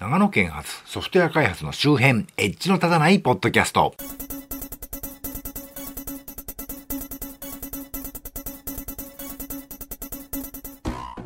長野県発ソフトウェア開発の周辺、エッジの立たないポッドキャスト。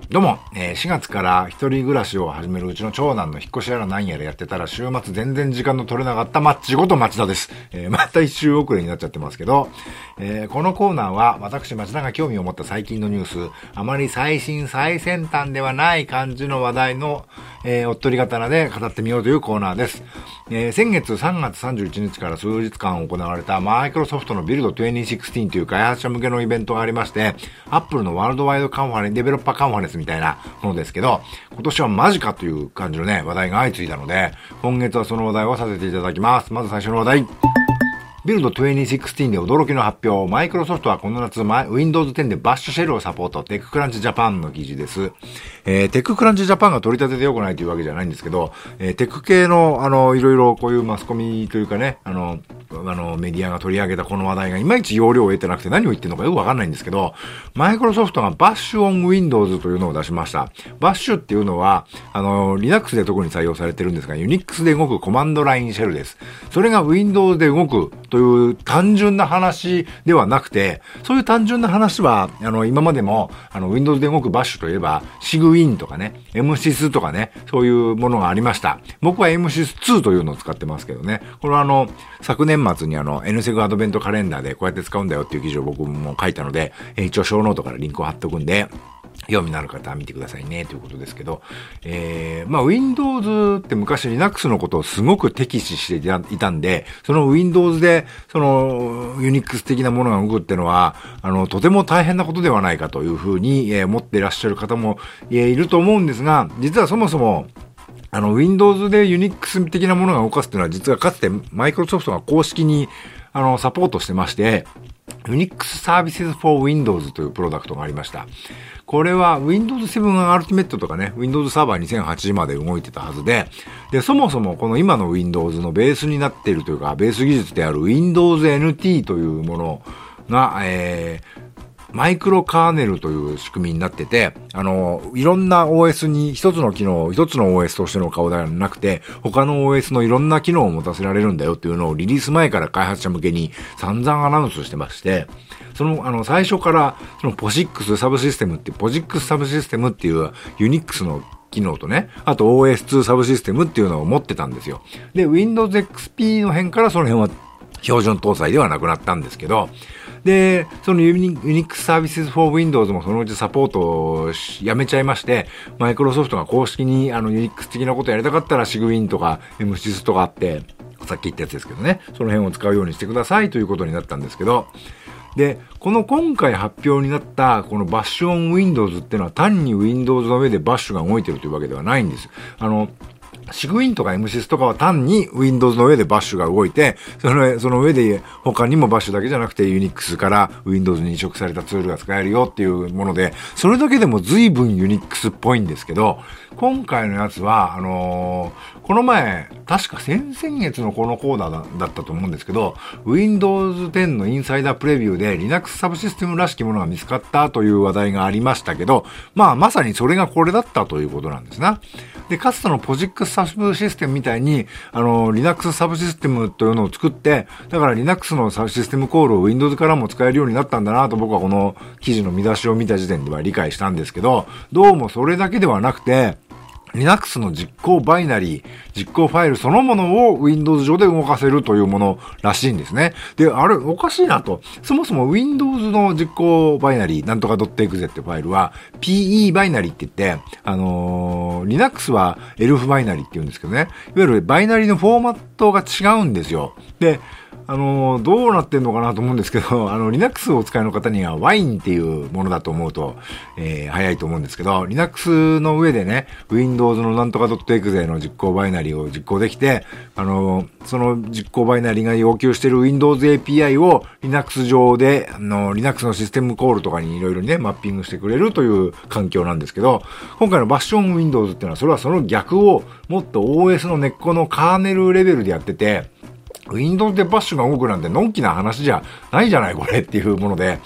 どうも、えー、4月から一人暮らしを始めるうちの長男の引っ越しやら何やらやってたら週末全然時間の取れなかったマッチごと町田です。えー、また一周遅れになっちゃってますけど、えー、このコーナーは私町田が興味を持った最近のニュース、あまり最新最先端ではない感じの話題の、えー、おっとり刀で語ってみようというコーナーです。えー、先月3月31日から数日間行われたマイクロソフトの Build 2016という開発者向けのイベントがありまして、アップルのワールドワイドカンファレンス、デベロッパーカンファレンスみたいなものですけど、今年はマジかという感じのね、話題が相次いだので、今月はその話題をさせていただきます。まず最初の話題。 Build 2016で驚きの発表。マイクロソフトはこの夏、Windows 10で bash シェルをサポート。 TechCrunch Japan の記事です。えー、 TechCrunch Japan が取り立てて良くないというわけじゃないんですけど、えー、テック系の、あの、いろいろこういうマスコミというかね、あの、あの、メディアが取り上げたこの話題がいまいち要領を得てなくて何を言ってるのかよくわかんないんですけど、マイクロソフトがバッシュオン Windows というのを出しました。 Bash っていうのは、あの、Linux で特に採用されてるんですが、Unix で動くコマンドラインシェルです。それが Windows で動くという単純な話ではなくて、そういう単純な話は、あの、今までも、あの、Windows で動く Bash といえば、 Cygwin とかね、MSys とかね、そういうものがありました。僕は MSYS2 というのを使ってますけどね。これはあの、昨年末にあの、NSEG アドベントカレンダーでこうやって使うんだよっていう記事を僕も書いたので、一応ショーノートからリンクを貼っておくんで、興味のある方は見てくださいね、ということですけど、えー、まあ Windows って昔 Linux のことをすごく敵視していたんで、その Windows で、その Unix 的なものが動くっていうのは、あの、とても大変なことではないかというふうに、えー、思っていらっしゃる方も、えー、いると思うんですが、実はそもそも、あの、Windows で Unix 的なものが動かすっていうのは、実はかつてマイクロソフトが公式に、あの、サポートしてまして、Unix Services for Windows というプロダクトがありました。これは Windows 7 Ultimate とかね、Windows Server 2008まで動いてたはずで、で、そもそもこの今の Windows のベースになっているというか、ベース技術である Windows NT というものが、えー、マイクロカーネルという仕組みになってて、あの、いろんな OS に一つの機能、一つの OS としての顔ではなくて、他の OS のいろんな機能を持たせられるんだよっていうのをリリース前から開発者向けに散々アナウンスしてまして、その、あの、最初から、そのポジックスサブシステムって、ポジックスサブシステムっていうユニックスの機能とね、あと OS2 サブシステムっていうのを持ってたんですよ。で、Windows XP の辺からその辺は標準搭載ではなくなったんですけど、で、そのユニックスサービス for Windows もそのうちサポートをやめちゃいまして、マイクロソフトが公式にあのユニックス的なことやりたかったらシグウィンとか MSIS とかあって、さっき言ったやつですけどね、その辺を使うようにしてくださいということになったんですけど、で、この今回発表になったこのバッシュオン Windows っていうのは単に Windows の上でバッシュが動いてるというわけではないんです。あの、シグウィンとか MSIS とかは単に Windows の上でバッシュが動いて、そのその上で他にもバッシュだけじゃなくて Unix から Windows に移植されたツールが使えるよっていうもので、それだけでも随分 Unix っぽいんですけど、今回のやつは、あのー、この前、確か先々月のこのコーナーだったと思うんですけど、Windows 10のインサイダープレビューで Linux サブシステムらしきものが見つかったという話題がありましたけど、まあまさにそれがこれだったということなんですな。で、かつてのポジックスサブシステムみたいに、あの、Linux サブシステムというのを作って、だから Linux のサブシステムコールを Windows からも使えるようになったんだなと僕はこの記事の見出しを見た時点では理解したんですけど、どうもそれだけではなくて、Linux の実行バイナリー、実行ファイルそのものを Windows 上で動かせるというものらしいんですね。で、あれ、おかしいなと。そもそも Windows の実行バイナリー、なんとか .exe ってファイルは PE バイナリーって言って、あのー、Linux は ELF バイナリーって言うんですけどね。いわゆるバイナリーのフォーマットが違うんですよ。で、あの、どうなってんのかなと思うんですけど、あの、Linux をお使いの方にはワインっていうものだと思うと、えー、早いと思うんですけど、Linux の上でね、Windows のなんとか .exe の実行バイナリーを実行できて、あの、その実行バイナリーが要求している Windows API を Linux 上で、あの、Linux のシステムコールとかにいろいろね、マッピングしてくれるという環境なんですけど、今回のバッション Windows っていうのは、それはその逆をもっと OS の根っこのカーネルレベルでやってて、ウィンドウでバッシュが動くなんてのんきな話じゃないじゃないこれっていうもので、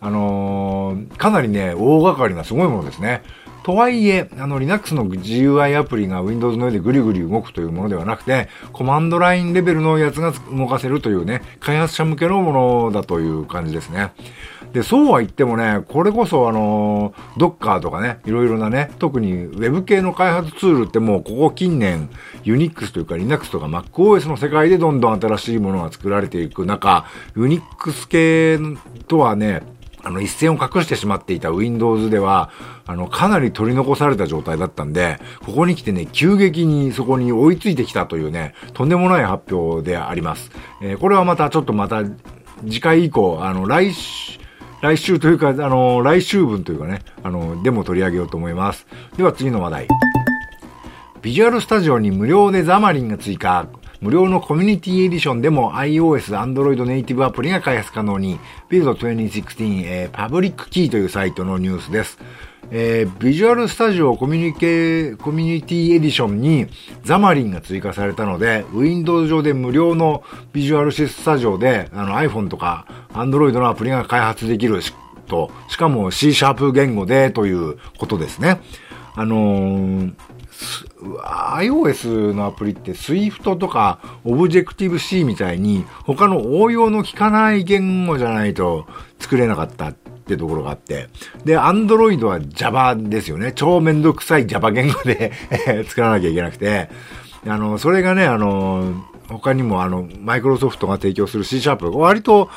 あのー、かなりね、大掛かりなすごいものですね。とはいえ、あの、Linux の GUI アプリが Windows の上でぐりぐり動くというものではなくて、コマンドラインレベルのやつが動かせるというね、開発者向けのものだという感じですね。で、そうは言ってもね、これこそあの、Docker とかね、いろいろなね、特に Web 系の開発ツールってもうここ近年、Unix というか Linux とか MacOS の世界でどんどん新しいものが作られていく中、Unix 系とはね、あの、一線を隠してしまっていた Windows では、あの、かなり取り残された状態だったんで、ここに来てね、急激にそこに追いついてきたというね、とんでもない発表であります。えー、これはまたちょっとまた、次回以降、あの、来週、来週というか、あの、来週分というかね、あの、でも取り上げようと思います。では次の話題。ビジュアルスタジオに無料でザマリンが追加。無料のコミュニティエディションでも iOS、Android ネイティブアプリが開発可能に、Build 2016、えー、パブリックキーというサイトのニュースです。えー、ビジュアルスタジオコミュニケ、コミュニティエディションにザマリンが追加されたので、Windows 上で無料のビジュアルシススタジオで、あの iPhone とか Android のアプリが開発できるしと、しかも C シャープ言語でということですね。あのー iOS のアプリって Swift とか Objective-C みたいに他の応用の効かない言語じゃないと作れなかったってところがあって。で、Android は Java ですよね。超めんどくさい Java 言語で 作らなきゃいけなくて。あの、それがね、あの、他にもあの、マイクロソフトが提供する C シャープ、割と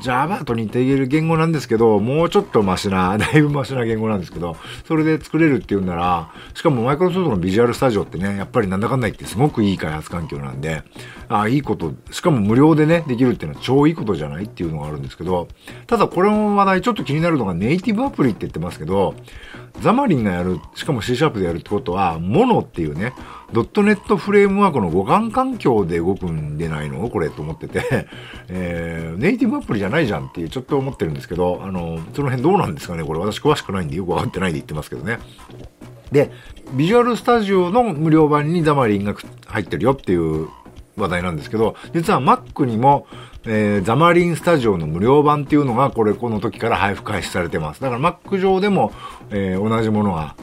Java と似ている言語なんですけど、もうちょっとマシな、だいぶマシな言語なんですけど、それで作れるっていうんなら、しかもマイクロソフトのビジュアルスタジオってね、やっぱりなんだかんだ言ってすごくいい開発環境なんで、ああ、いいこと、しかも無料でね、できるっていうのは超いいことじゃないっていうのがあるんですけど、ただこれも話題ちょっと気になるのがネイティブアプリって言ってますけど、ザマリンがやる、しかも C シャープでやるってことは、モノっていうね、ドットネットフレームワークの互換環境で動くんでないの？これと思ってて、えー、ネイティブアプリじゃないじゃんっていうちょっと思ってるんですけど、あの、その辺どうなんですかね？これ私詳しくないんでよくわかってないで言ってますけどね。で、ビジュアルスタジオの無料版にザマリンが入ってるよっていう話題なんですけど、実は Mac にも、えー、ザマリンスタジオの無料版っていうのが、これ、この時から配布開始されてます。だから Mac 上でも、えー、同じものが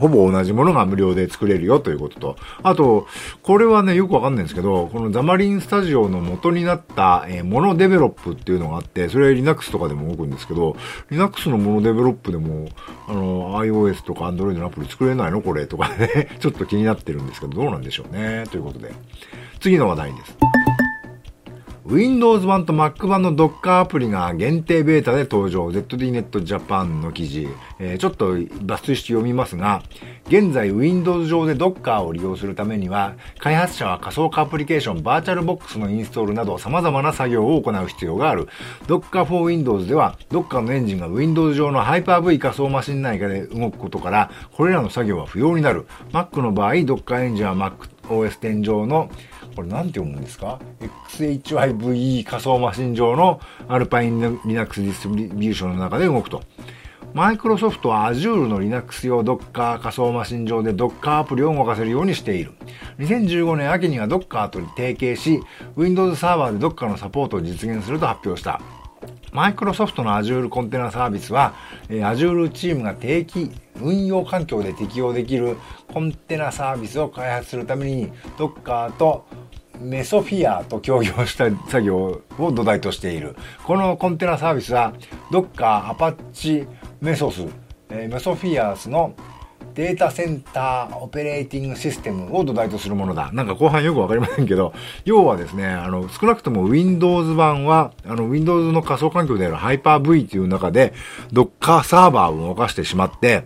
ほぼ同じものが無料で作れるよということと、あと、これはね、よくわかんないんですけど、このザマリンスタジオの元になった、えー、モノデベロップっていうのがあって、それは Linux とかでも動くんですけど、Linux のモノデベロップでも、あの、iOS とか Android のアプリ作れないのこれとかね、ちょっと気になってるんですけど、どうなんでしょうね。ということで、次の話題です。Windows 版と Mac 版の Docker アプリが限定ベータで登場。ZDNet Japan の記事。えー、ちょっと抜粋して読みますが、現在 Windows 上で Docker を利用するためには、開発者は仮想化アプリケーション VirtualBox のインストールなど様々な作業を行う必要がある。Docker for Windows では、Docker のエンジンが Windows 上の Hyper-V 仮想マシン内で動くことから、これらの作業は不要になる。Mac の場合、Docker エンジンは MacOS 天井のこれなんて読むんですか ?XHYVE 仮想マシン上のアルパイン Linux ディストリビューションの中で動くと。マイクロソフトは Azure の Linux 用 Docker 仮想マシン上で Docker アプリを動かせるようにしている。2015年秋には Docker と提携し、Windows サーバーで Docker のサポートを実現すると発表した。マイクロソフトの Azure コンテナサービスは、Azure チームが定期運用環境で適用できるコンテナサービスを開発するために Docker とメソフィアと協業した作業を土台としている。このコンテナサービスは Docker、Apache、メソス、え、メソフィアスのデータセンターオペレーティングシステムを土台とするものだ。なんか後半よくわかりませんけど、要はですね、あの、少なくとも Windows 版は、あの、Windows の仮想環境である Hyper-V という中で、Docker サーバーを動かしてしまって、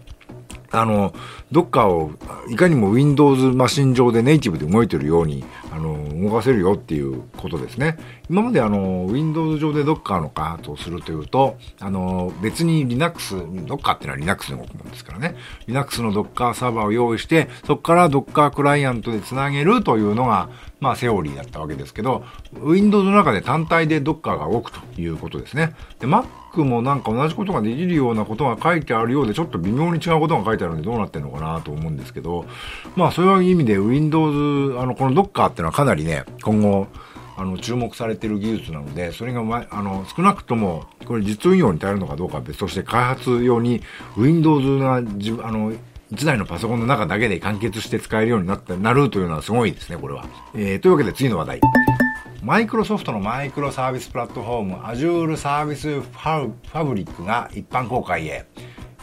あの、どっかを、いかにも Windows マシン上でネイティブで動いてるように、あの、動かせるよっていうことですね。今まであの、Windows 上で Docker の開発をするというと、あの、別に Linux、Docker ってのは Linux で動くもんですからね。Linux の Docker サーバーを用意して、そこから Docker クライアントでつなげるというのが、まあ、セオリーだったわけですけど、Windows の中で単体で Docker が動くということですね。で、Mac もなんか同じことができるようなことが書いてあるようで、ちょっと微妙に違うことが書いてあるんでどうなってんのかなと思うんですけど、まあそういう意味で Windows、あの、この Docker っていうのはかなりね、今後、あの、注目されてる技術なので、それが、ま、あの、少なくとも、これ実運用に耐えるのかどうかは別として、開発用に Windows が、あの、1台のパソコンの中だけで完結して使えるようになった、なるというのはすごいですね、これは。えー、というわけで次の話題。マイクロソフトのマイクロサービスプラットフォーム Azure サービスファブリックが一般公開へ。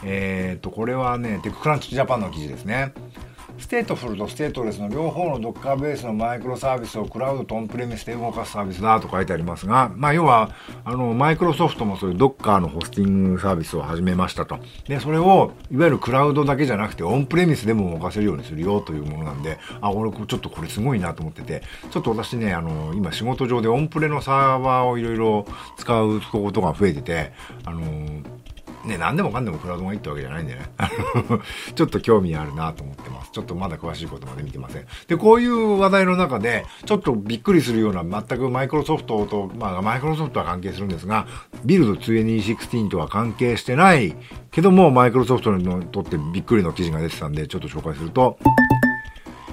えっ、ー、と、これはね、 TechCrunch Japan の記事ですね。ステートフルとステートレスの両方の Docker ベースのマイクロサービスをクラウドとオンプレミスで動かすサービスだと書いてありますが、まあ要は、あの、マイクロソフトもそういう Docker のホスティングサービスを始めましたと。で、それを、いわゆるクラウドだけじゃなくてオンプレミスでも動かせるようにするよというものなんで、あ、俺ちょっとこれすごいなと思ってて、ちょっと私ね、あの、今仕事上でオンプレのサーバーをいろいろ使うことが増えてて、あの、ね、何でもかんでもクラウドがいいってわけじゃないんでね。ちょっと興味あるなと思ってます。ちょっとまだ詳しいことまで見てません。で、こういう話題の中で、ちょっとびっくりするような、全くマイクロソフトと、まあ、マイクロソフトは関係するんですが、ビルド 2NE16 とは関係してないけども、マイクロソフトにとってびっくりの記事が出てたんで、ちょっと紹介すると、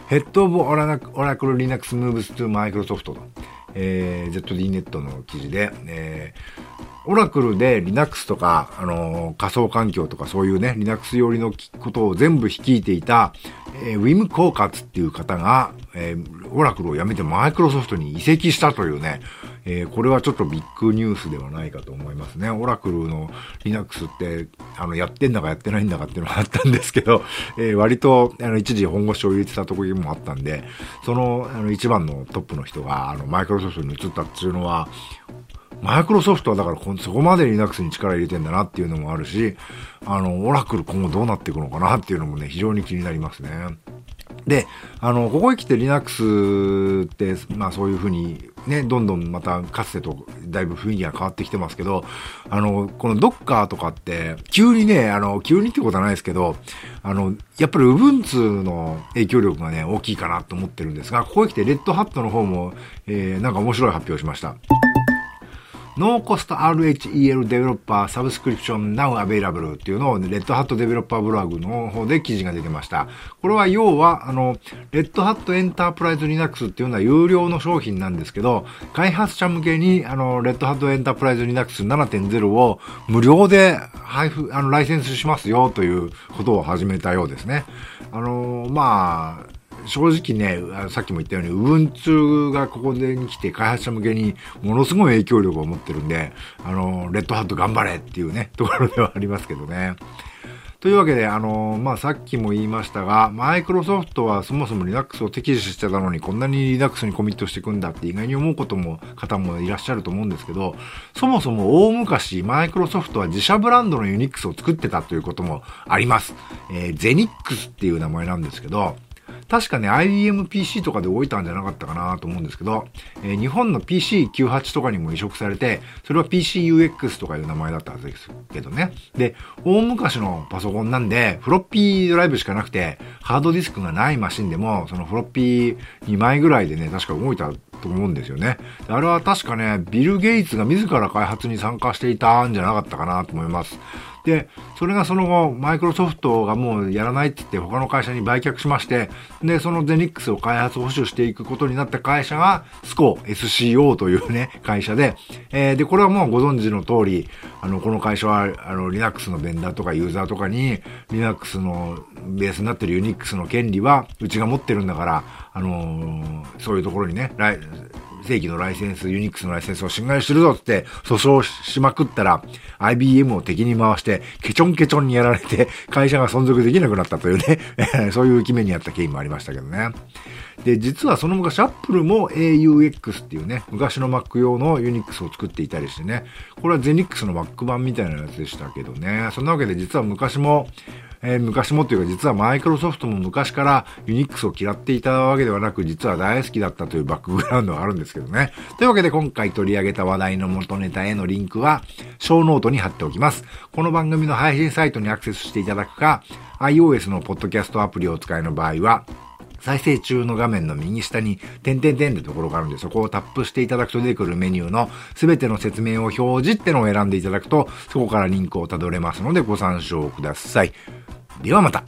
ヘッドオブオラクル Linux Moves to Microsoft と、えー、ZDNet の記事で、えーオラクルで Linux とか、あのー、仮想環境とかそういうね、Linux 寄りのことを全部率いていた、えー、ウィム・コーカツっていう方が、えー、オラクルを辞めてマイクロソフトに移籍したというね、えー、これはちょっとビッグニュースではないかと思いますね。オラクルの Linux って、あの、やってんだかやってないんだかっていうのがあったんですけど、えー、割と、あの、一時本腰を入れてたところもあったんで、その、あの、一番のトップの人が、あの、マイクロソフトに移ったっていうのは、マイクロソフトはだからそこまで Linux に力入れてんだなっていうのもあるし、あの、オラクル今後どうなっていくのかなっていうのもね、非常に気になりますね。で、あの、ここへ来て Linux って、まあそういうふうにね、どんどんまたかつてとだいぶ雰囲気が変わってきてますけど、あの、この Docker とかって、急にね、あの、急にってことはないですけど、あの、やっぱり Ubuntu の影響力がね、大きいかなと思ってるんですが、ここへ来て Red Hat の方も、えー、なんか面白い発表しました。 No-Cost RHEL Developer Subscription Now Available っていうのを、レッドハットデベロッパーブログの方で記事が出てました。これは要は、あの、レッドハットエンタープライズリナックスっていうのは有料の商品なんですけど、開発者向けに、あの、レッドハットエンタープライズリナックス7.0を無料で配布、あの、ライセンスしますよということを始めたようですね。あの、まあ、正直ね、さっきも言ったように、Ubuntu がここでに来て開発者向けにものすごい影響力を持ってるんで、あの、レッドハット頑張れっていうね、ところではありますけどね。というわけで、あの、まあ、さっきも言いましたが、マイクロソフトはそもそも Linux を敵視してたのに、こんなに Linux にコミットしていくんだって意外に思うことも、方もいらっしゃると思うんですけど、そもそも大昔、マイクロソフトは自社ブランドの Unix を作ってたということもあります。えー、Zenix っていう名前なんですけど、確かね、IBM PC とかで置いたんじゃなかったかなと思うんですけど、えー、日本の PC98 とかにも移植されて、それは PCUX とかいう名前だったはずですけどね。で、大昔のパソコンなんで、フロッピードライブしかなくて、ハードディスクがないマシンでも、そのフロッピー2枚ぐらいでね、確か動いたと思うんですよね。あれは確かね、ビル・ゲイツが自ら開発に参加していたんじゃなかったかなと思います。で、それがその後、マイクロソフトがもうやらないって言って他の会社に売却しまして、で、そのゼニックスを開発保守していくことになった会社が、スコ SCO というね、会社で、えー、で、これはもうご存知の通り、あの、この会社は、あの、Linux のベンダーとかユーザーとかに、Linux のベースになってる Unix の権利は、うちが持ってるんだから、あのー、そういうところにね、正規のライセンス、ユニックスのライセンスを侵害するぞって、訴訟しまくったら、IBM を敵に回して、ケチョンケチョンにやられて、会社が存続できなくなったというね、そういう決めにあった経緯もありましたけどね。で、実はその昔、アップルも A/UX っていうね、昔の Mac 用の Unix を作っていたりしてね、これは Xenix の Mac 版みたいなやつでしたけどね、そんなわけで実は昔も、えー、昔もっていうか実はマイクロソフトも昔から Unix を嫌っていたわけではなく実は大好きだったというバックグラウンドがあるんですけどね。というわけで今回取り上げた話題の元ネタへのリンクはショーノートに貼っておきます。この番組の配信サイトにアクセスしていただくか iOS のポッドキャストアプリをお使いの場合は再生中の画面の右下に点々点ってところがあるんで、そこをタップしていただくと出てくるメニューの全ての説明を表示ってのを選んでいただくと、そこからリンクをたどれますのでご参照ください。ではまた。